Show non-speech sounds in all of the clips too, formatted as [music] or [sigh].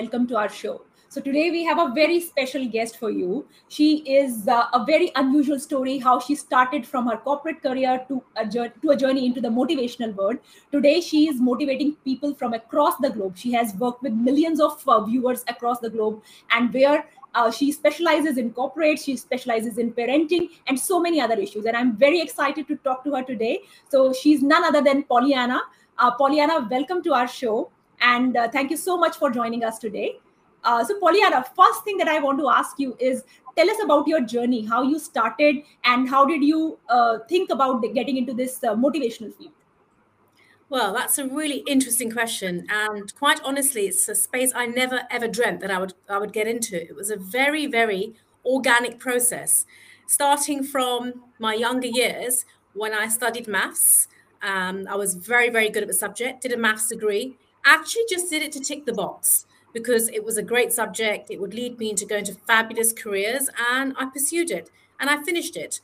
welcome to our show. So today we have a very special guest for you. She is uh, a very unusual story how she started from her corporate career to a journey, to a journey into the motivational world. Today she is motivating people from across the globe. She has worked with millions of uh, viewers across the globe and where uh, she specializes in corporate, she specializes in parenting, and so many other issues. And I'm very excited to talk to her today. So she's none other than Pollyana. Uh, Pollyana, welcome to our show. And uh, thank you so much for joining us today. Uh, so, Pollyana, first thing that I want to ask you is tell us about your journey, how you started, and how did you uh, think about getting into this uh, motivational field? Well, that's a really interesting question, and quite honestly, it's a space I never ever dreamt that I would I would get into. It was a very very organic process, starting from my younger years when I studied maths. Um, I was very very good at the subject. Did a maths degree. Actually, just did it to tick the box because it was a great subject. It would lead me into going to fabulous careers, and I pursued it and I finished it.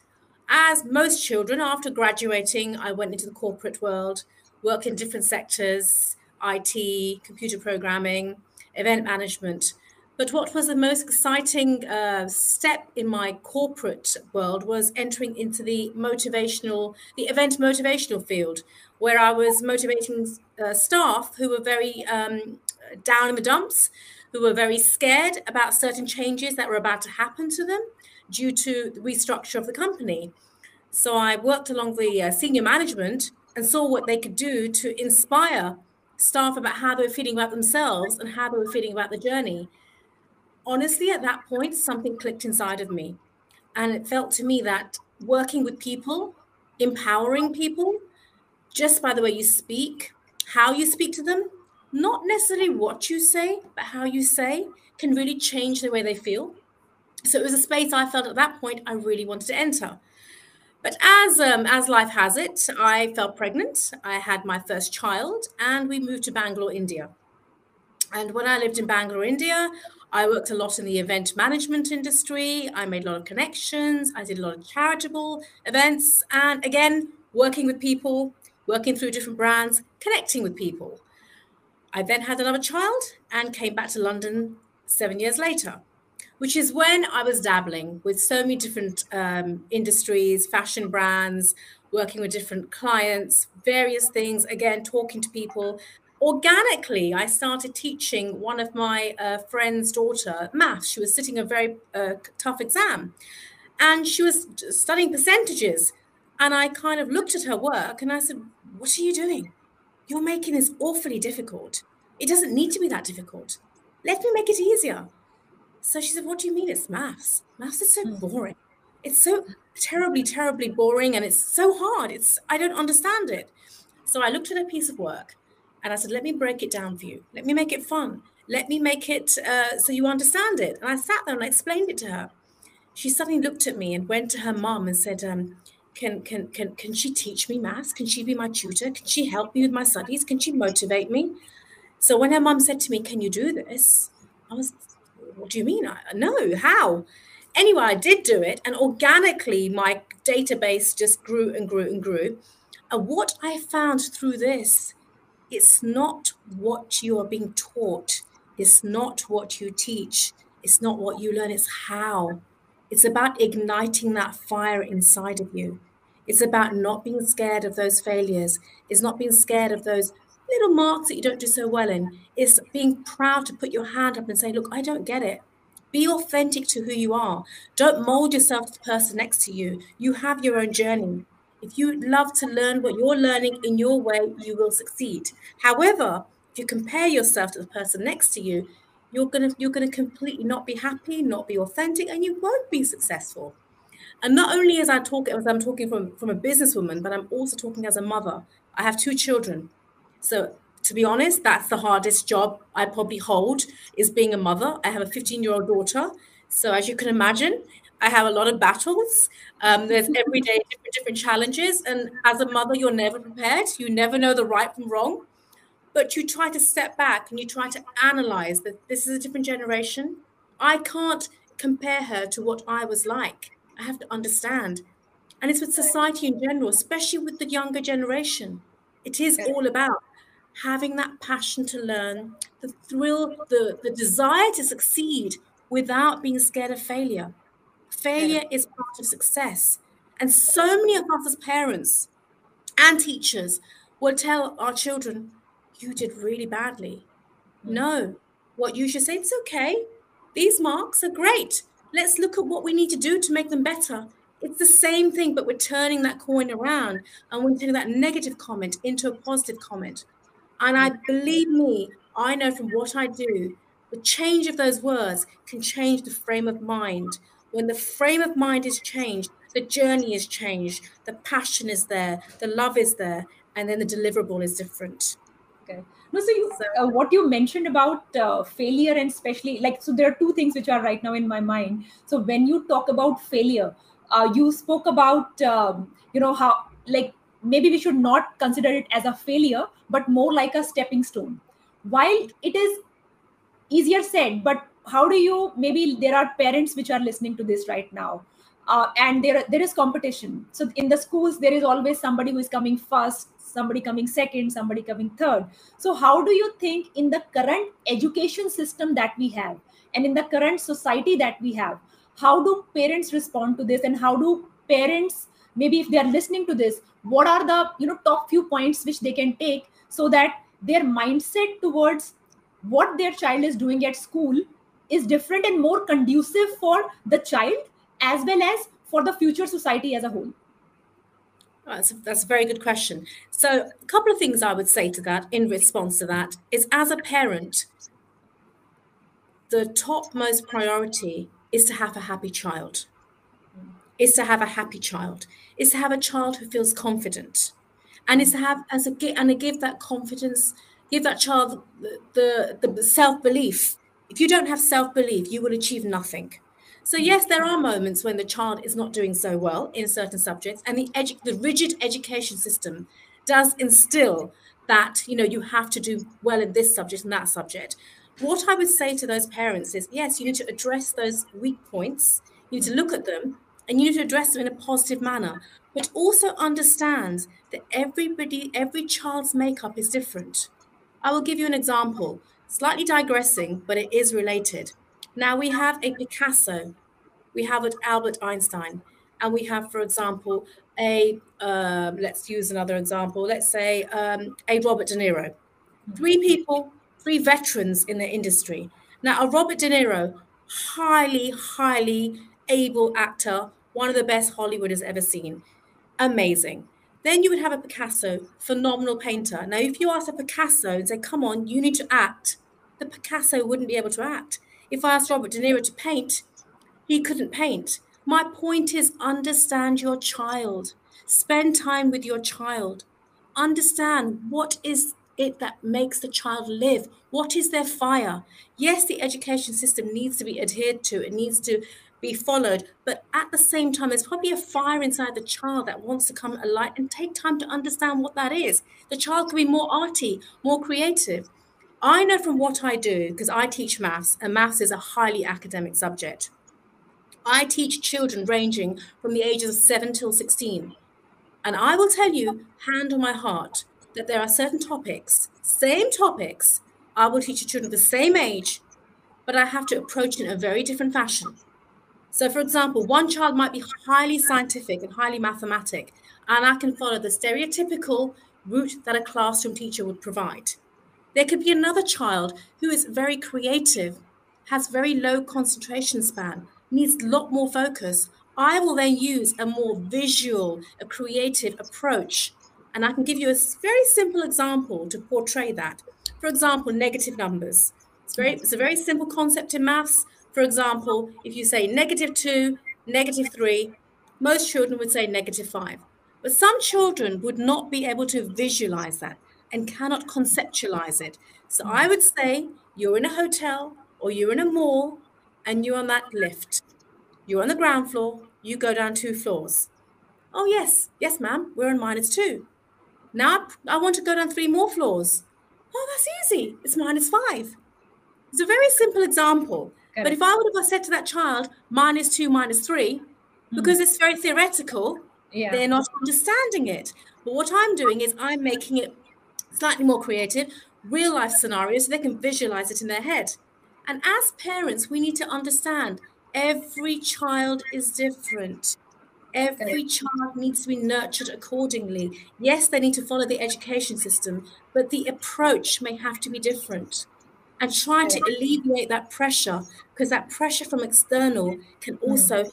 As most children, after graduating, I went into the corporate world, worked in different sectors IT, computer programming, event management. But what was the most exciting uh, step in my corporate world was entering into the motivational, the event motivational field, where I was motivating uh, staff who were very um, down in the dumps, who were very scared about certain changes that were about to happen to them due to the restructure of the company. So I worked along the uh, senior management and saw what they could do to inspire staff about how they were feeling about themselves and how they were feeling about the journey. Honestly, at that point, something clicked inside of me. And it felt to me that working with people, empowering people, just by the way you speak, how you speak to them, not necessarily what you say, but how you say can really change the way they feel. So it was a space I felt at that point I really wanted to enter. But as um, as life has it, I fell pregnant. I had my first child, and we moved to Bangalore, India. And when I lived in Bangalore, India, I worked a lot in the event management industry. I made a lot of connections. I did a lot of charitable events, and again, working with people, working through different brands, connecting with people. I then had another child and came back to London seven years later, which is when I was dabbling with so many different um, industries, fashion brands, working with different clients, various things, again, talking to people. Organically, I started teaching one of my uh, friend's daughter math. She was sitting a very uh, tough exam and she was studying percentages. And I kind of looked at her work and I said, What are you doing? You're making this awfully difficult. It doesn't need to be that difficult. Let me make it easier. So she said, What do you mean it's maths? Maths is so hmm. boring. It's so terribly, terribly boring and it's so hard. It's I don't understand it. So I looked at a piece of work and I said, Let me break it down for you. Let me make it fun. Let me make it uh, so you understand it. And I sat there and I explained it to her. She suddenly looked at me and went to her mom and said, um, can can can can she teach me maths? Can she be my tutor? Can she help me with my studies? Can she motivate me? So when her mum said to me, "Can you do this?" I was, "What do you mean?" I no, how? Anyway, I did do it, and organically my database just grew and grew and grew. And what I found through this, it's not what you are being taught. It's not what you teach. It's not what you learn. It's how. It's about igniting that fire inside of you. It's about not being scared of those failures. It's not being scared of those little marks that you don't do so well in. It's being proud to put your hand up and say, Look, I don't get it. Be authentic to who you are. Don't mold yourself to the person next to you. You have your own journey. If you love to learn what you're learning in your way, you will succeed. However, if you compare yourself to the person next to you, you're gonna you're gonna completely not be happy, not be authentic, and you won't be successful. And not only as I talk as I'm talking from, from a businesswoman, but I'm also talking as a mother. I have two children. So to be honest, that's the hardest job I probably hold is being a mother. I have a 15 year old daughter. So as you can imagine, I have a lot of battles. Um, there's [laughs] every day different, different challenges. And as a mother, you're never prepared. You never know the right from wrong. But you try to step back and you try to analyze that this is a different generation. I can't compare her to what I was like. I have to understand. And it's with society in general, especially with the younger generation. It is all about having that passion to learn, the thrill, the, the desire to succeed without being scared of failure. Failure is part of success. And so many of us as parents and teachers will tell our children, You did really badly. Mm. No, what you should say, it's okay. These marks are great. Let's look at what we need to do to make them better. It's the same thing, but we're turning that coin around and we're turning that negative comment into a positive comment. And I believe me, I know from what I do, the change of those words can change the frame of mind. When the frame of mind is changed, the journey is changed, the passion is there, the love is there, and then the deliverable is different. Okay. No, so, you, uh, what you mentioned about uh, failure and especially like so there are two things which are right now in my mind. So when you talk about failure, uh, you spoke about um, you know how like maybe we should not consider it as a failure but more like a stepping stone while it is easier said but how do you maybe there are parents which are listening to this right now uh, and there there is competition. So in the schools there is always somebody who is coming first somebody coming second somebody coming third. So how do you think in the current education system that we have and in the current society that we have how do parents respond to this? And how do parents maybe if they are listening to this what are the you know top few points which they can take so that their mindset towards what their child is doing at school is different and more conducive for the child as well as for the future society as a whole that's, a, that's a very good question. So, a couple of things I would say to that in response to that is as a parent, the topmost priority is to have a happy child. Is to have a happy child. Is to have a child who feels confident, and is to have as a and to give that confidence, give that child the the, the self belief. If you don't have self belief, you will achieve nothing. So yes, there are moments when the child is not doing so well in certain subjects, and the edu- the rigid education system does instill that you know you have to do well in this subject and that subject. What I would say to those parents is yes, you need to address those weak points, you need to look at them, and you need to address them in a positive manner, but also understand that everybody, every child's makeup is different. I will give you an example, slightly digressing, but it is related. Now we have a Picasso, we have an Albert Einstein, and we have, for example, a um, let's use another example. Let's say um, a Robert De Niro. Three people three veterans in the industry. Now, a Robert De Niro, highly, highly able actor, one of the best Hollywood has ever seen. Amazing. Then you would have a Picasso, phenomenal painter. Now, if you ask a Picasso and say, come on, you need to act, the Picasso wouldn't be able to act. If I asked Robert De Niro to paint, he couldn't paint. My point is understand your child, spend time with your child, understand what is it that makes the child live? What is their fire? Yes, the education system needs to be adhered to, it needs to be followed, but at the same time, there's probably a fire inside the child that wants to come alight and take time to understand what that is. The child can be more arty, more creative. I know from what I do, because I teach maths, and maths is a highly academic subject. I teach children ranging from the ages of 7 till 16. And I will tell you, hand on my heart, that there are certain topics, same topics, I will teach children the same age, but I have to approach it in a very different fashion. So, for example, one child might be highly scientific and highly mathematic, and I can follow the stereotypical route that a classroom teacher would provide. There could be another child who is very creative, has very low concentration span, needs a lot more focus. I will then use a more visual, a creative approach and I can give you a very simple example to portray that. For example, negative numbers. It's very it's a very simple concept in maths. For example, if you say negative two, negative three, most children would say negative five. But some children would not be able to visualize that and cannot conceptualize it. So I would say you're in a hotel or you're in a mall and you're on that lift. You're on the ground floor, you go down two floors. Oh, yes, yes, ma'am, we're on minus two. Now I want to go down three more floors. Oh, that's easy. It's minus five. It's a very simple example. But if I would have said to that child, minus two, minus three, mm-hmm. because it's very theoretical, yeah. they're not understanding it. But what I'm doing is I'm making it slightly more creative, real life scenarios so they can visualize it in their head. And as parents, we need to understand every child is different. Every child needs to be nurtured accordingly. Yes, they need to follow the education system, but the approach may have to be different. And try to alleviate that pressure because that pressure from external can hmm. also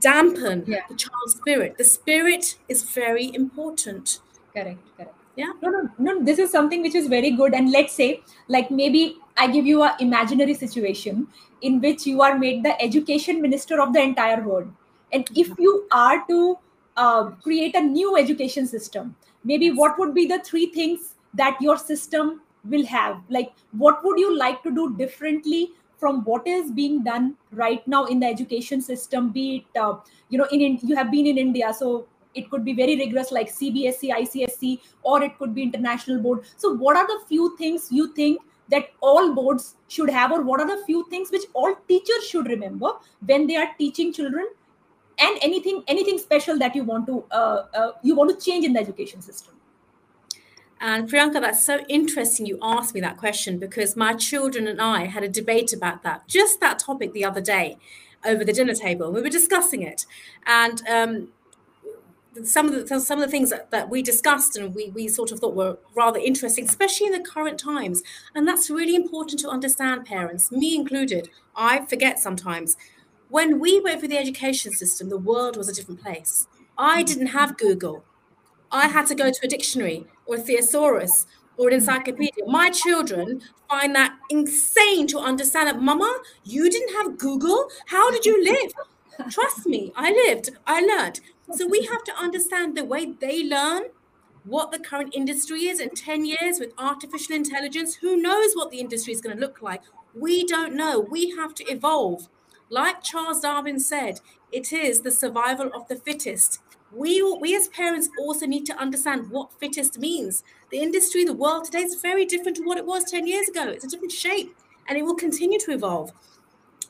dampen yeah. the child's spirit. The spirit is very important. Correct, correct. Yeah. No, no, no. This is something which is very good. And let's say, like maybe I give you a imaginary situation in which you are made the education minister of the entire world. And if you are to uh, create a new education system, maybe what would be the three things that your system will have? Like, what would you like to do differently from what is being done right now in the education system? Be it, uh, you know, in, in you have been in India, so it could be very rigorous like cbse icse or it could be international board so what are the few things you think that all boards should have or what are the few things which all teachers should remember when they are teaching children and anything anything special that you want to uh, uh, you want to change in the education system and Priyanka, that's so interesting you asked me that question because my children and I had a debate about that, just that topic the other day over the dinner table. We were discussing it. And um, some of the some of the things that, that we discussed and we we sort of thought were rather interesting, especially in the current times. And that's really important to understand, parents, me included. I forget sometimes. When we went through the education system, the world was a different place. I didn't have Google. I had to go to a dictionary or thesaurus or an hmm. encyclopedia. My children find that insane to understand that, Mama, you didn't have Google? How did you live? [laughs] Trust me, I lived, I learned. So we have to understand the way they learn, what the current industry is in 10 years with artificial intelligence. Who knows what the industry is going to look like? We don't know. We have to evolve. Like Charles Darwin said, it is the survival of the fittest. We, we as parents also need to understand what fittest means. The industry, the world today is very different to what it was 10 years ago. It's a different shape and it will continue to evolve.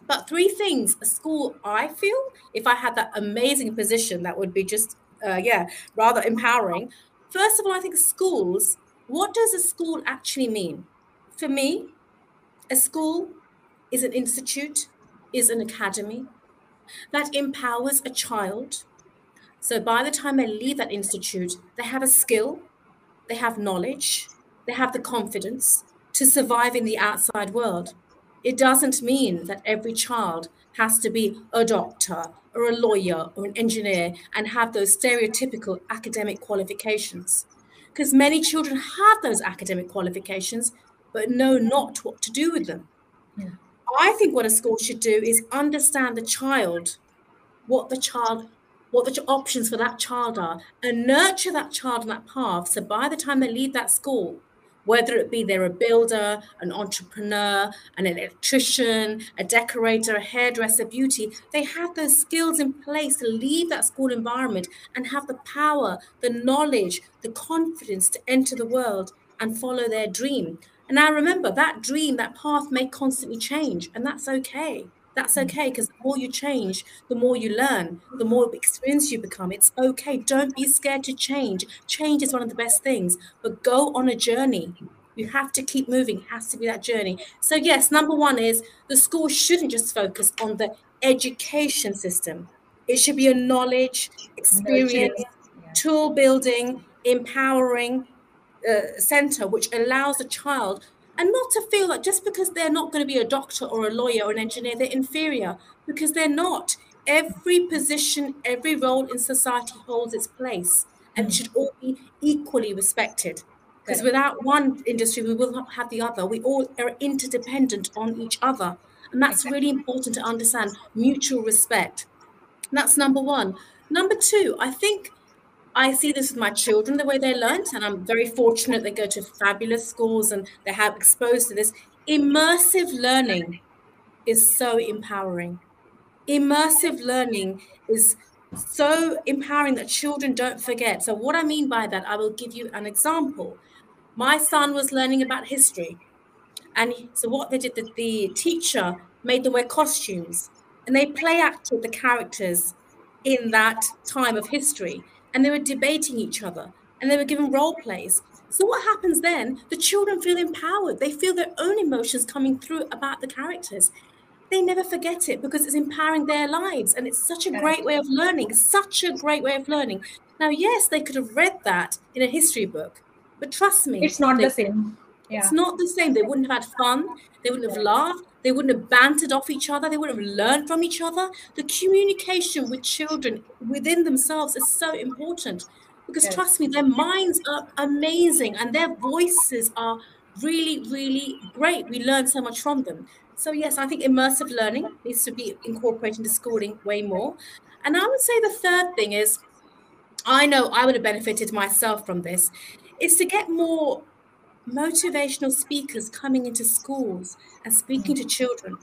But three things a school, I feel, if I had that amazing position, that would be just, uh, yeah, rather empowering. First of all, I think schools, what does a school actually mean? For me, a school is an institute, is an academy that empowers a child. So by the time they leave that institute, they have a skill, they have knowledge, they have the confidence to survive in the outside world. It doesn't mean that every child has to be a doctor or a lawyer or an engineer and have those stereotypical academic qualifications. Because many children have those academic qualifications but know not what to do with them. Yeah. I think what a school should do is understand the child, what the child, what the options for that child are, and nurture that child on that path. So by the time they leave that school, whether it be they're a builder, an entrepreneur, an electrician, a decorator, a hairdresser, beauty, they have those skills in place to leave that school environment and have the power, the knowledge, the confidence to enter the world and follow their dream. And now remember that dream, that path may constantly change, and that's okay. That's mm. okay because the more you change, the more you learn, the more experience you become. It's okay. Don't be scared to change. Change is one of the best things, but go on a journey. You have to keep moving, it has to be that journey. So, yes, number one is the school shouldn't just focus on the education system, it should be a knowledge, experience, yeah. tool building, empowering uh, center, which allows a child and not to feel that just because they're not going to be a doctor or a lawyer or an engineer, they're inferior because they're not. Every position, every role in society holds its place and mm. should all be equally respected. Because without one industry, we will not have the other. We all are interdependent on each other. And that's really important to understand mutual respect. And that's number one. Number two, I think I see this with my children, the way they learned, and I'm very fortunate they go to fabulous schools and they have exposed to this. Immersive learning is so empowering. Immersive learning is so empowering that children don't forget. So, what I mean by that, I will give you an example. My son was learning about history. And so, what they did, the, the teacher made them wear costumes and they play acted the characters in that time of history and they were debating each other and they were given role plays. So what happens then? The children feel empowered. They feel their own emotions coming through about the characters. They never forget it because it's empowering their lives. And it's such a great way of learning, such a great way of learning. Now, yes, they could have read that in a history book, but trust me, it's not they, the same. Yeah. It's not the same. They wouldn't have had fun. They wouldn't have laughed. They wouldn't have bantered off each other. They wouldn't have learned from each other. The communication with children within themselves is so important because yes. trust me, their minds are amazing and their voices are really, really great. We learn so much from them. So, yes, I think immersive learning needs to be incorporated into schooling way more. And I would say the third thing is I know I would have benefited myself from this is to get more motivational speakers coming into schools and speaking to children.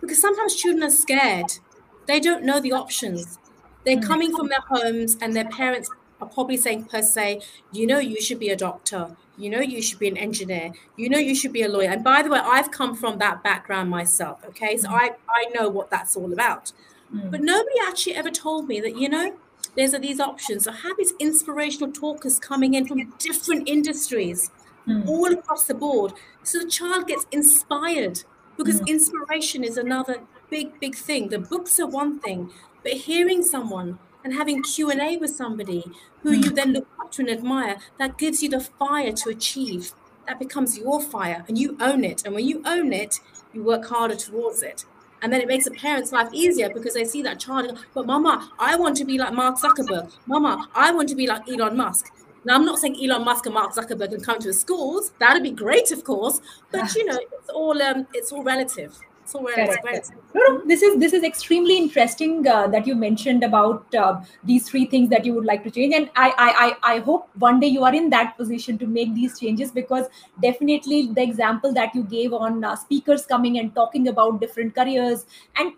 Because sometimes children are scared. They don't know the options. They're coming from their homes and their parents are probably saying per se you know you should be a doctor. You know you should be an engineer. You know you should be a lawyer. And by the way i've come from that background myself okay? So i i know what that's all about. Mm. but nobody actually ever told me that you know there's these options. So have these inspirational talkers coming in from different industries mm. all across the board. So the child gets inspired because mm. inspiration is another big big thing. The books are one thing but hearing someone and having q&a with somebody who mm. you then look up to and admire that gives you the fire to achieve. That becomes your fire and you own it. And when you own it you work harder towards it. And then it makes a parent's life easier because they see that child but mama i want to be like mark zuckerberg. Mama i want to be like elon musk now i'm not saying elon musk and mark zuckerberg can come to the schools. That'd be great of course. But you know it's all um it's all relative. So Correct. No, no, this is this is extremely interesting uh, that you mentioned about uh, these three things that you would like to change, and I, I I hope one day you are in that position to make these changes because definitely the example that you gave on uh, speakers coming and talking about different careers and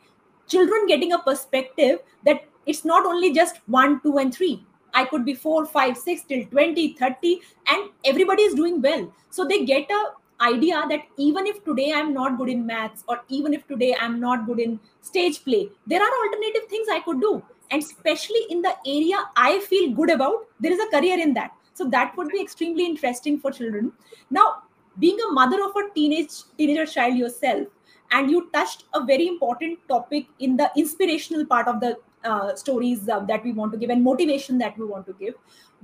children getting a perspective that it's not only just one, two, and three. I could be four, five, six till 20, 30, and everybody is doing well. So they get a idea that even if today I'm not good in maths or even if today I'm not good in stage play, there are alternative things I could do. And especially in the area I feel good about, there is a career in that. So that would be extremely interesting for children. Now, being a mother of a teenage teenager child yourself, and you touched a very important topic in the inspirational part of the uh, stories uh, that we want to give and motivation that we want to give.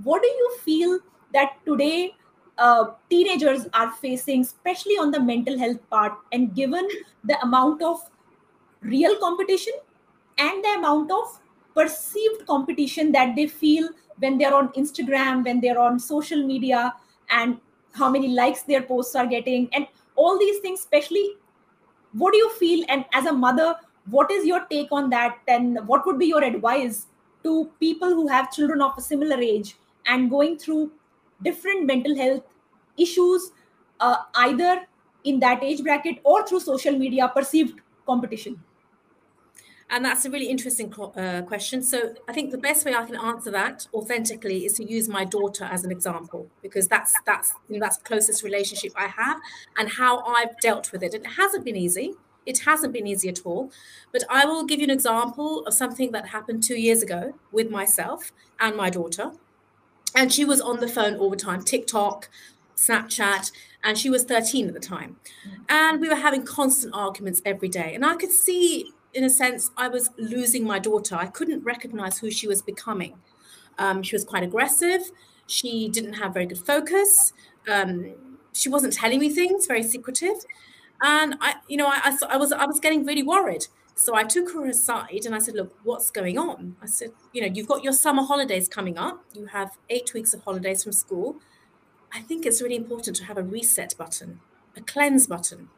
What do you feel that today uh, teenagers are facing, especially on the mental health part, and given the amount of real competition and the amount of perceived competition that they feel when they're on Instagram, when they're on social media, and how many likes their posts are getting, and all these things, especially, what do you feel? And as a mother, what is your take on that? And what would be your advice to people who have children of a similar age and going through different mental health issues uh, either in that age bracket or through social media perceived competition and that's a really interesting uh, question. So I think the best way I can answer that authentically is to use my daughter as an example because that's that's you know, that's closest relationship I have and how I've dealt with it. It hasn't been easy. It hasn't been easy at all. But I will give you an example of something that happened two years ago with myself and my daughter. And she was on the phone all the time tiktok snapchat and she was 13 at the time. And we were having constant arguments every day. And i could see in a sense i was losing my daughter. I couldn't recognize who she was becoming. Um, she was quite aggressive. She didn't have very good focus. Um, she wasn't telling me things very secretive and i you know I, I, I was i was getting really worried so I took her aside and I said, Look, what's going on? I said, You know, you've got your summer holidays coming up. You have eight weeks of holidays from school. I think it's really important to have a reset button, a cleanse button.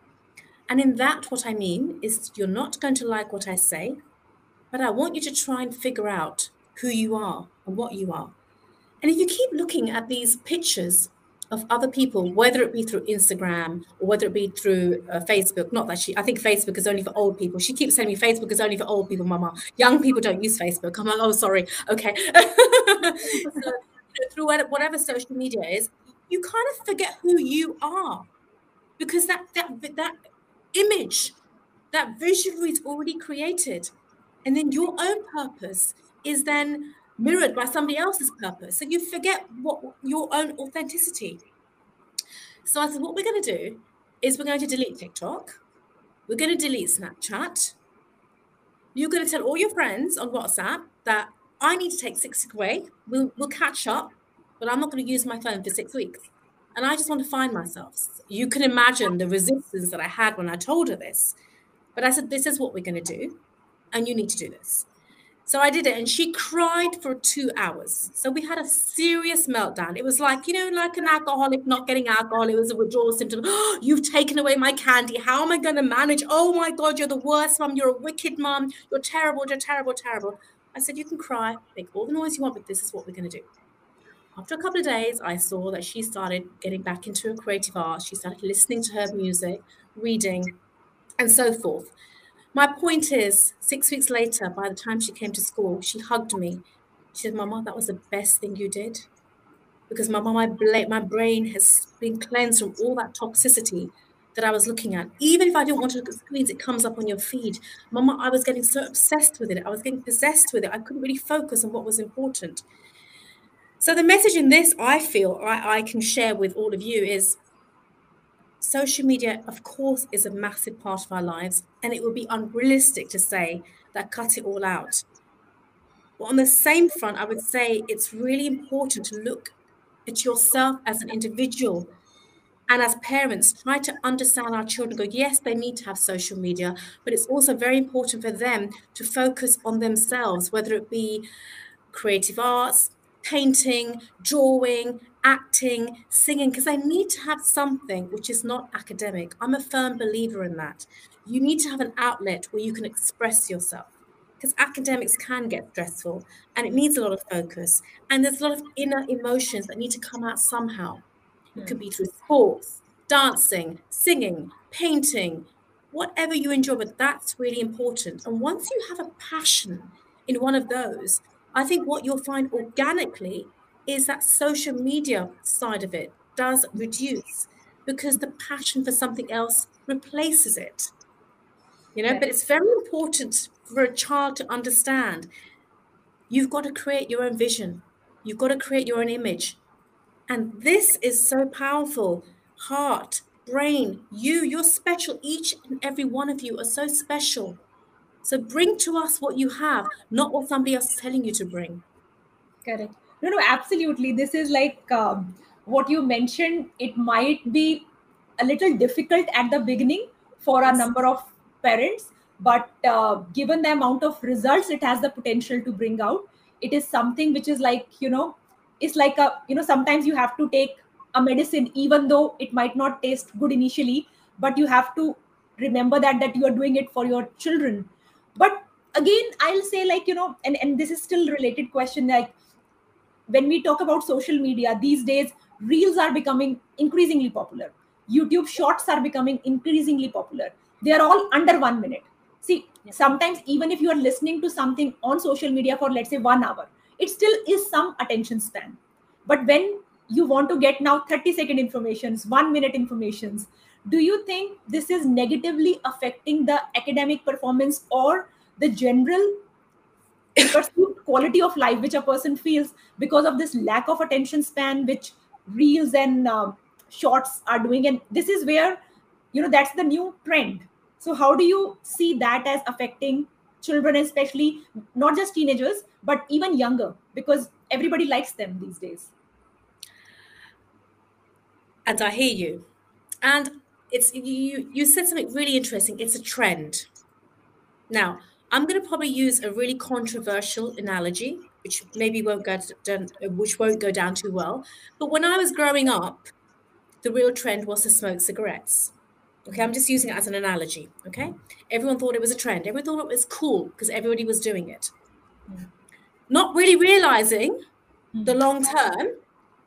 And in that, what I mean is you're not going to like what I say, but I want you to try and figure out who you are and what you are. And if you keep looking at these pictures of other people, whether it be through Instagram or whether it be through uh, Facebook. Not that she, I think Facebook is only for old people. She keeps telling me Facebook is only for old people, Mama. Young people don't use Facebook. I'm like, oh, sorry. Okay. [laughs] so, through whatever social media is, you kind of forget who you are because that that that image, that visual is already created, and then your own purpose is then mirrored by somebody else's purpose. So you forget what your own authenticity. So I said, what we're going to do is we're going to delete TikTok. We're going to delete Snapchat. You're going to tell all your friends on WhatsApp that I need to take six weeks away. We'll, we'll catch up, but I'm not going to use my phone for six weeks. And I just want to find myself. You can imagine the resistance that I had when I told her this. But I said, this is what we're going to do. And you need to do this. So I did it, and she cried for two hours. So we had a serious meltdown. It was like, you know, like an alcoholic not getting alcohol. It was a withdrawal symptom. Oh, [gasps] you've taken away my candy. How am I going to manage? Oh my God, you're the worst mom. You're a wicked mom. You're terrible. You're terrible, terrible. I said, you can cry, make all the noise you want, but this is what we're going to do. After a couple of days, I saw that she started getting back into her creative art. She started listening to her music, reading, and so forth. My point is, six weeks later, by the time she came to school, she hugged me. She said, Mama, that was the best thing you did. Because, Mama, my, bla- my brain has been cleansed from all that toxicity that I was looking at. Even if I didn't want to look at screens, it comes up on your feed. Mama, I was getting so obsessed with it. I was getting possessed with it. I couldn't really focus on what was important. So, the message in this, I feel I, I can share with all of you is social media, of course, is a massive part of our lives, and it would be unrealistic to say that cut it all out. But on the same front, I would say it's really important to look at yourself as an individual and as parents try to understand our children go yes they need to have social media but it's also very important for them to focus on themselves whether it be creative arts painting drawing acting, singing, because I need to have something which is not academic. I'm a firm believer in that. You need to have an outlet where you can express yourself because academics can get stressful and it needs a lot of focus. And there's a lot of inner emotions that need to come out somehow. It could be hmm. through sports, dancing, singing, painting, whatever you enjoy, but that's really important. And once you have a passion in one of those, I think what you'll find organically is that social media side of it does reduce because the passion for something else replaces it. You know, but it's very important for a child to understand you've got to create your own vision, you've got to create your own image. And this is so powerful. Heart, brain, you, you're special. Each and every one of you are so special. So bring to us what you have, not what somebody else is telling you to bring. Correct. No no absolutely. This is like um, what you mentioned it might be a little difficult at the beginning for a number of parents but uh, given the amount of results it has the potential to bring out it is something which is like you know it's like a you know sometimes you have to take a medicine even though it might not taste good initially but you have to remember that that you are doing it for your children but again i'll say like you know and and this is still related question like when we talk about social media these days reels are becoming increasingly popular. Youtube shorts are becoming increasingly popular. They are all under 1 minute. See sometimes even if you are listening to something on social media for let's say 1 hour it still is some attention span. But when you want to get now 30 second informations 1 minute informations do you think this is negatively affecting the academic performance or the general perceived quality of life which a person feels because of this lack of attention span which reels and uh, shorts are doing? And this is where you know that's the new trend. So how do you see that as affecting children especially not just teenagers but even younger? Because everybody likes them these days. And i hear you. And it's you you said something really interesting it's a trend now I'm going to probably use a really controversial analogy, which maybe won't go down, which won't go down too well. But when I was growing up, the real trend was to smoke cigarettes. Okay, I'm just using it as an analogy. Okay, everyone thought it was a trend. Everyone thought it was cool because everybody was doing it, not really realizing the hmm. long term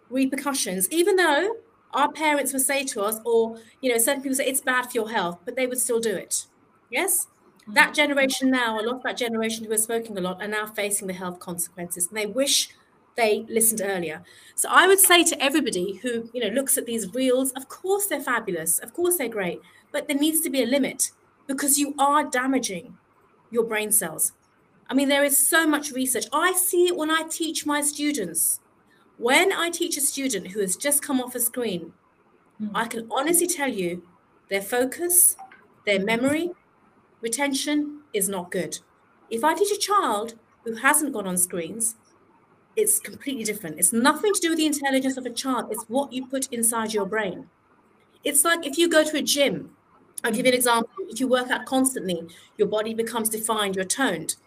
repercussions. Even though our parents would say to us, or you know, certain people say it's bad for your health, but they would still do it. Yes, that mm-hmm. generation now, a lot of that generation who are smoking a lot, are now facing the health consequences, and they wish they listened earlier. So I would say to everybody who you know looks at these reels, of course they're fabulous, of course they're great, but there needs to be a limit because you are damaging your brain cells. I mean, there is so much research. I see it when I teach my students. When I teach a student who has just come off a screen, mm. I can honestly tell you their focus, their memory, retention is not good. If I teach a child who hasn't gone on screens, it's completely different. It's nothing to do with the intelligence of a child, it's what you put inside your brain. It's like if you go to a gym, I'll give you an example. If you work out constantly, your body becomes defined, you're toned.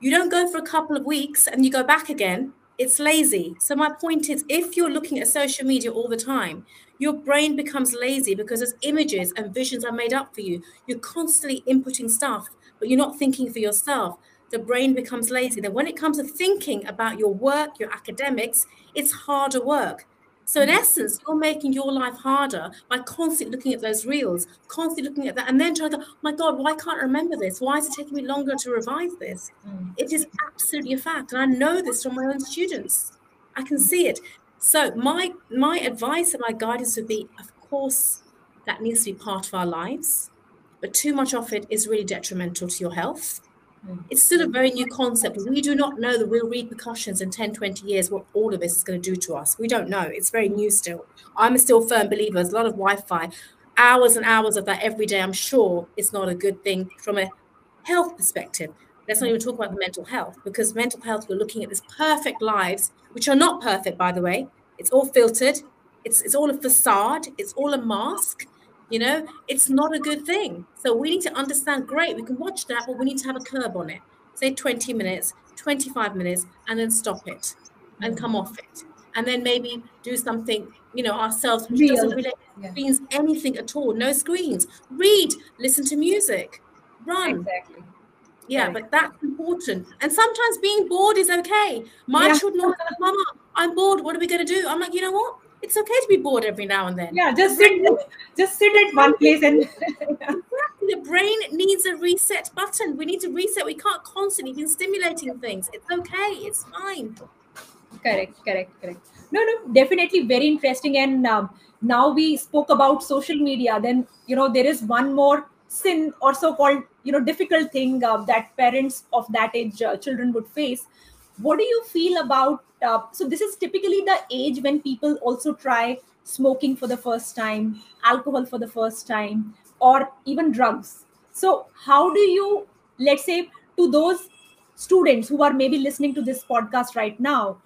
You don't go for a couple of weeks and you go back again, it's lazy. So, my point is if you're looking at social media all the time, your brain becomes lazy because as images and visions are made up for you, you're constantly inputting stuff, but you're not thinking for yourself. The brain becomes lazy. Then, when it comes to thinking about your work, your academics, it's harder work. So in essence, you're making your life harder by constantly looking at those reels, constantly looking at that, and then trying to go, oh my God, why can't I remember this? Why is it taking me longer to revise this? Mm. It is absolutely a fact. And I know this from my own students. I can see it. So my my advice and my guidance would be, of course, that needs to be part of our lives, but too much of it is really detrimental to your health it's still a very new concept. We do not know the real repercussions in 10, 20 years, what all of this is going to do to us. We don't know. It's very new still. I'm a still firm believer. There's a lot of Wi Fi, hours and hours of that every day. I'm sure it's not a good thing from a health perspective. Let's not even talk about the mental health because mental health, we're looking at this perfect lives, which are not perfect, by the way. It's all filtered, it's, it's all a facade, it's all a mask you know it's not a good thing. So we need to understand great we can watch that but we need to have a curb on it. Say 20 minutes 25 minutes and then stop it and come off it. And then maybe do something you know ourselves which Real. doesn't relate yeah. means anything at all. No screens. Read listen to music run. Exactly. Yeah right. but that's important. And sometimes being bored is okay. My yeah. children mama i'm bored. What are we going to do? I'm like you know what it's okay to be bored every now and then. Yeah, just sit, just sit at one place and. [laughs] the brain needs a reset button. We need to reset. We can't constantly be stimulating things. It's okay. It's fine. Correct. Correct. Correct. No, no, definitely very interesting. And um, now we spoke about social media. Then you know there is one more sin or so-called you know difficult thing uh, that parents of that age uh, children would face. What do you feel about uh, so this is typically the age when people also try smoking for the first time alcohol for the first time or even drugs. So how do you let's say to those students who are maybe listening to this podcast right now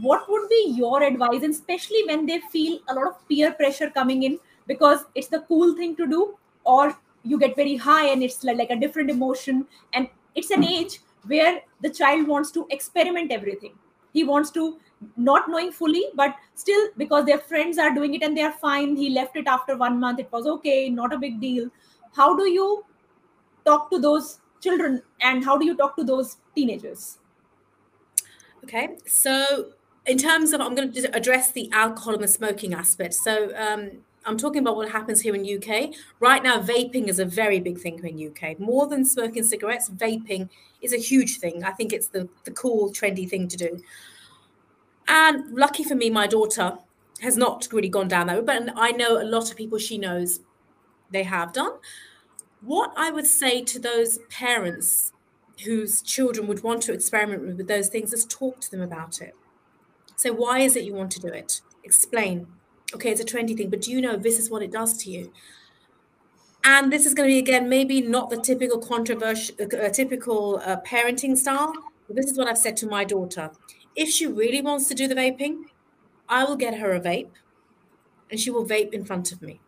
what would be your advice and especially when they feel a lot of peer pressure coming in because it's the cool thing to do or you get very high and it's like a different emotion and it's an age where the child wants to experiment everything he wants to not knowing fully but still because their friends are doing it and they are fine he left it after one month it was okay not a big deal. How do you talk to those children and how do you talk to those teenagers? Okay so in terms of i'm going to address the alcohol and the smoking aspect. So um, I'm talking about what happens here in UK. Right now, vaping is a very big thing in UK. More than smoking cigarettes, vaping is a huge thing. I think it's the, the cool, trendy thing to do. And lucky for me, my daughter has not really gone down that road, but I know a lot of people she knows they have done. What I would say to those parents whose children would want to experiment with those things is talk to them about it. So, why is it you want to do it? Explain. Okay, it's a trendy thing, but do you know this is what it does to you? And this is going to be again maybe not the typical controversial, uh, typical uh, parenting style. This is what I've said to my daughter if she really wants to do the vaping, I will get her a vape and she will vape in front of me.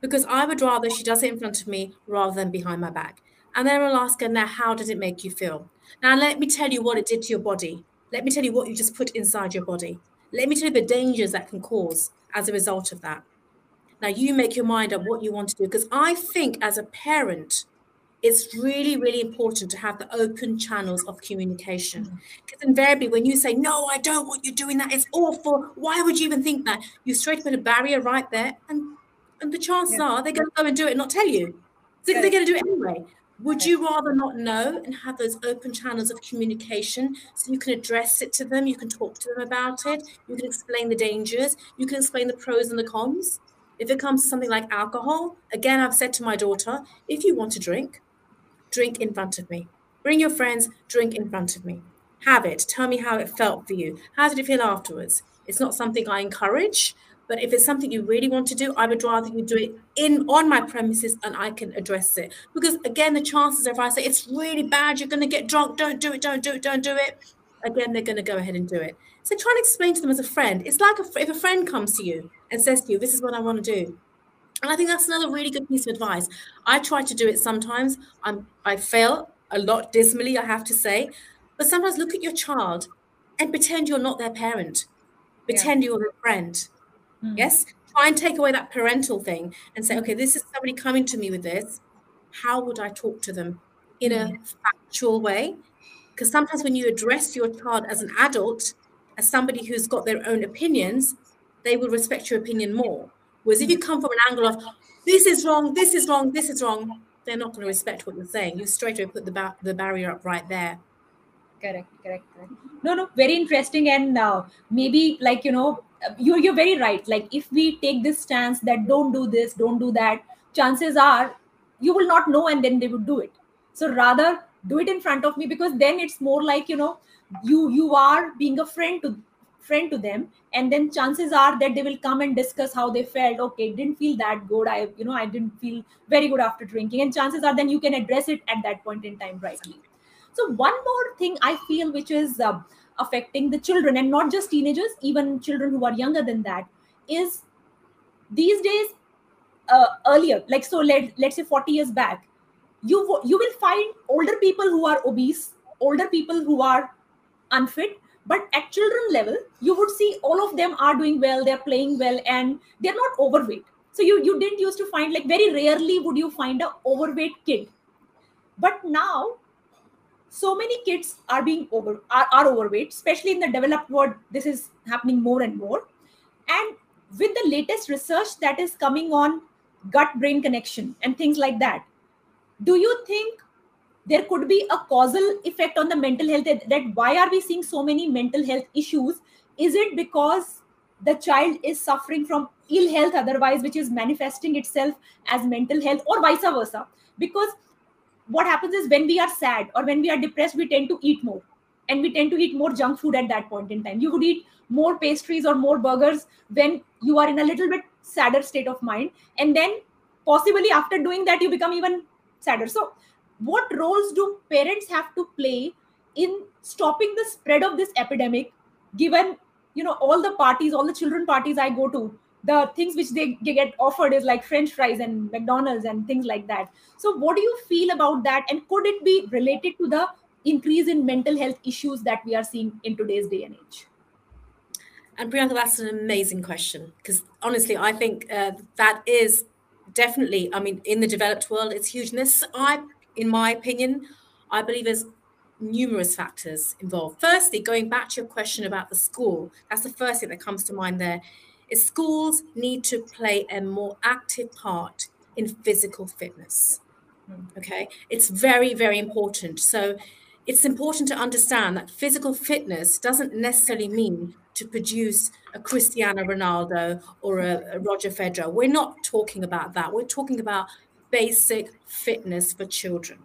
Because I would rather she does it in front of me rather than behind my back. And then I'll ask her, now, how did it make you feel? Now, let me tell you what it did to your body. Let me tell you what you just put inside your body. Let me tell you the dangers that can cause as a result of that. Now, you make your mind up what you want to do. Because I think as a parent, it's really, really important to have the open channels of communication. Because mm-hmm. invariably, when you say, No, I don't want you doing that, it's awful. Why would you even think that? You straight put a barrier right there, and, and the chances yeah. are they're going to go and do it and not tell you. So they're going to do it anyway. Would you rather not know and have those open channels of communication so you can address it to them? You can talk to them about it. You can explain the dangers. You can explain the pros and the cons. If it comes to something like alcohol, again, I've said to my daughter, if you want to drink, drink in front of me. Bring your friends, drink in front of me. Have it. Tell me how it felt for you. How did it feel afterwards? It's not something I encourage, But if it's something you really want to do, I would rather you do it in on my premises and I can address it. Because again, the chances are if I say it's really bad, you're going to get drunk, don't do it, don't do it, don't do it. Again, they're going to go ahead and do it. So try and explain to them as a friend. It's like a, if a friend comes to you and says to you, "This is what I want to do," and I think that's another really good piece of advice. I try to do it sometimes. I'm I fail a lot dismally, I have to say, but sometimes look at your child and pretend you're not their parent. Pretend yeah. you're their friend. Mm. Yes. Try and take away that parental thing and say, okay, this is somebody coming to me with this. How would I talk to them in mm. a factual way? Because sometimes when you address your child as an adult, as somebody who's got their own opinions, they will respect your opinion more. Whereas if you come from an angle of this is wrong, this is wrong, this is wrong, they're not going to respect what you're saying. You straight away put the ba- the barrier up right there. Correct, correct, correct. No, no, very interesting, and uh, maybe like you know, you're you're very right. Like if we take this stance that don't do this, don't do that, chances are you will not know, and then they would do it. So rather do it in front of me because then it's more like you know you you are being a friend to friend to them and then chances are that they will come and discuss how they felt okay didn't feel that good i you know i didn't feel very good after drinking and chances are then you can address it at that point in time rightly so one more thing i feel which is uh, affecting the children and not just teenagers even children who are younger than that is these days uh, earlier like so let, let's say 40 years back you you will find older people who are obese older people who are unfit but at children level you would see all of them are doing well they're playing well and they're not overweight. So you you didn't used to find like very rarely would you find a overweight kid. But now so many kids are being over are, are overweight especially in the developed world this is happening more and more. And with the latest research that is coming on gut brain connection and things like that do you think there could be a causal effect on the mental health that why are we seeing so many mental health issues? Is it because the child is suffering from ill health otherwise which is manifesting itself as mental health or vice versa? Because what happens is when we are sad or when we are depressed we tend to eat more. And we tend to eat more junk food at that point in time. You would eat more pastries or more burgers when you are in a little bit sadder state of mind. And then possibly after doing that you become even sadder. So what roles do parents have to play in stopping the spread of this epidemic given you know all the parties all the children parties i go to the things which they get offered is like french fries and mcdonald's and things like that so what do you feel about that and could it be related to the increase in mental health issues that we are seeing in today's day and age and Priyanka, that's an amazing question because honestly, I think uh, that is definitely. I mean, in the developed world, it's huge. And this, I in my opinion, I believe there's numerous factors involved. Firstly, going back to your question about the school, that's the first thing that comes to mind there. Schools need to play a more active part in physical fitness. Hmm. Okay, it's very, very important. So it's important to understand that physical fitness doesn't necessarily mean to produce a Cristiano Ronaldo or a, a Roger Federer. We're not talking about that. We're talking about basic fitness for children.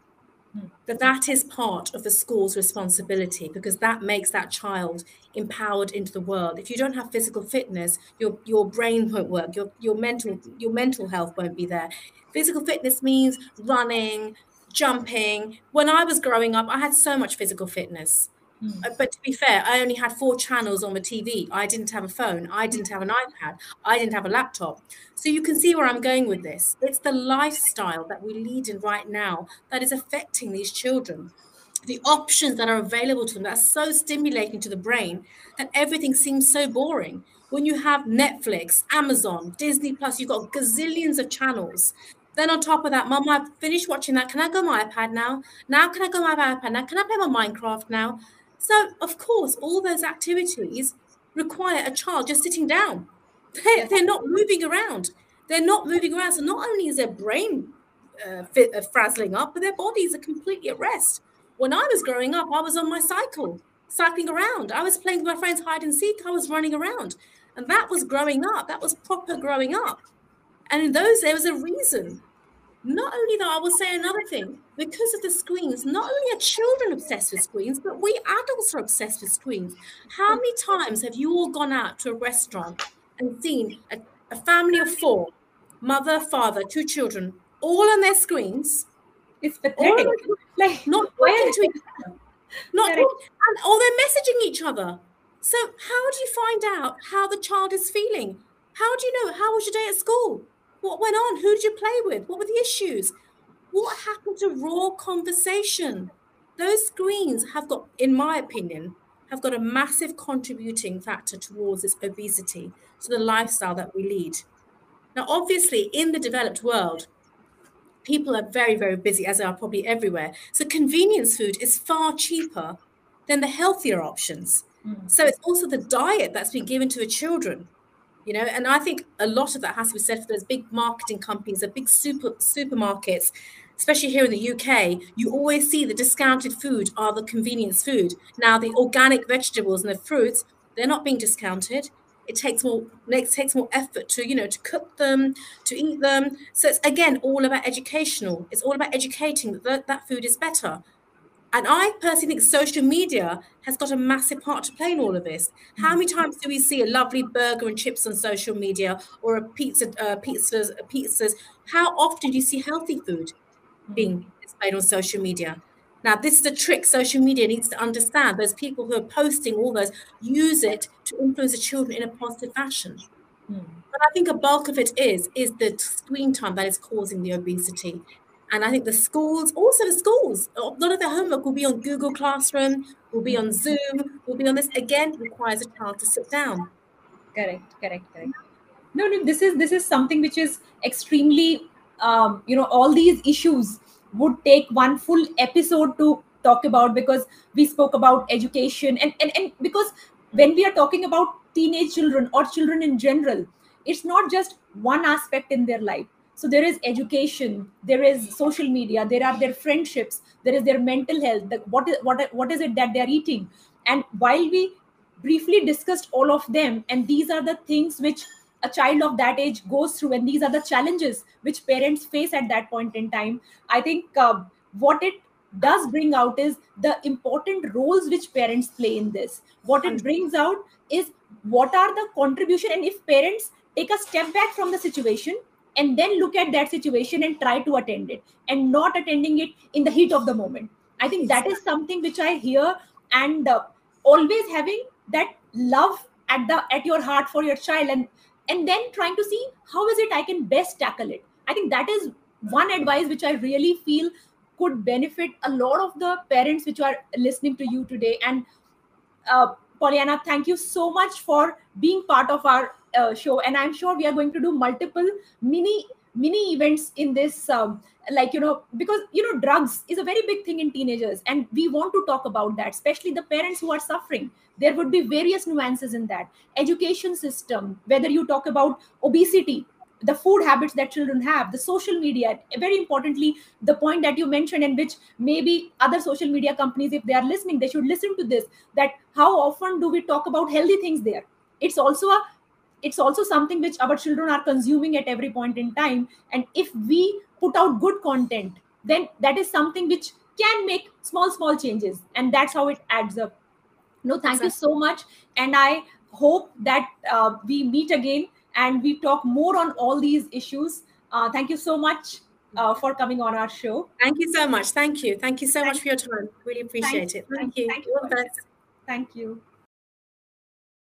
That that is part of the school's responsibility because that makes that child empowered into the world. If you don't have physical fitness, your your brain won't work. Your your mental your mental health won't be there. Physical fitness means running, jumping. When I was growing up, I had so much physical fitness. Mm. But to be fair, I only had four channels on the TV. I didn't have a phone. I didn't have an iPad. I didn't have a laptop. So you can see where I'm going with this. It's the lifestyle that we lead in right now that is affecting these children. The options that are available to them that are so stimulating to the brain that everything seems so boring. When you have Netflix, Amazon, Disney Plus, you've got gazillions of channels. Then on top of that, Mom, I've finished watching that. Can I go my iPad now? Now can I go my iPad now? Can I play my Minecraft now? So, of course, all those activities require a child just sitting down. They're, they're not moving around. They're not moving around. So, not only is their brain uh, fit, uh, frazzling up, but their bodies are completely at rest. When I was growing up, I was on my cycle, cycling around. I was playing with my friends hide and seek. I was running around. And that was growing up. That was proper growing up. And in those, there was a reason not only that, I will say another thing because of the screens, not only are children obsessed with screens, but we adults are obsessed with screens. How many times have you all gone out to a restaurant and seen a, a family of four, mother, father, two children, all on their screens. It's pathetic. like not [laughs] talking to each other. Not and or they're messaging each other. So how do you find out how the child is feeling? How do you know? How was your day at school? What went on? Who did you play with? What were the issues? What happened to raw conversation? Those screens have got, in my opinion, have got a massive contributing factor towards this obesity, to the lifestyle that we lead. Now, obviously, in the developed world, people are very, very busy, as they are probably everywhere. So, convenience food is far cheaper than the healthier options. Mm. So, it's also the diet that's been given to the children. You know, and I think a lot of that has to be said for those big marketing companies, the big super supermarkets especially here in the UK, you always see the discounted food are the convenience food. Now, the organic vegetables and the fruits, they're not being discounted. It takes more it takes more effort to, you know, to cook them, to eat them. So it's again all about educational. It's all about educating that that food is better. And I personally think social media has got a massive part to play in all of this. How many times do we see a lovely burger and chips on social media or a pizza, uh, pizzas, pizzas? How often do you see healthy food? being displayed on social media. Now, this is a trick social media needs to understand. Those people who are posting all those use it to influence the children in a positive fashion. Mm. But I think a bulk of it is is the screen time that is causing the obesity. And I think the schools, also the schools, a lot of their homework will be on Google Classroom, will be on Zoom, will be on this. Again, requires a child to sit down. Correct, correct, correct. No, no, this is this is something which is extremely um, you know all these issues would take one full episode to talk about because we spoke about education and, and and because when we are talking about teenage children or children in general it's not just one aspect in their life so there is education there is social media there are their friendships there is their mental health the, what is what what is it that they are eating? And while we briefly discussed all of them and these are the things which a child of that age goes through and these are the challenges which parents face at that point in time i think uh, what it does bring out is the important roles which parents play in this. What it brings out is what are the contribution and if parents take a step back from the situation and then look at that situation and try to attend it and not attending it in the heat of the moment. I think that is something which i hear and uh, always having that love at the at your heart for your child and and then trying to see how is it i can best tackle it. I think that is one advice which i really feel could benefit a lot of the parents which are listening to you today. And uh, Pollyana thank you so much for being part of our uh, show. And i'm sure we are going to do multiple mini mini events in this um, like you know because you know drugs is a very big thing in teenagers and we want to talk about that especially the parents who are suffering. There would be various nuances in that. Education system whether you talk about obesity the food habits that children have the social media very importantly the point that you mentioned and which maybe other social media companies if they are listening they should listen to this that how often do we talk about healthy things there? It's also a it's also something which our children are consuming at every point in time. And if we put out good content then that is something which can make small small changes. And that's how it adds up. No thank exactly. you so much. And i hope that uh, we meet again and we talk more on all these issues. Uh, thank you so much uh, for coming on our show. Thank you so much. Thank you. Thank you so thank much for your time. Really appreciate thank, it thank, thank you, you. thank you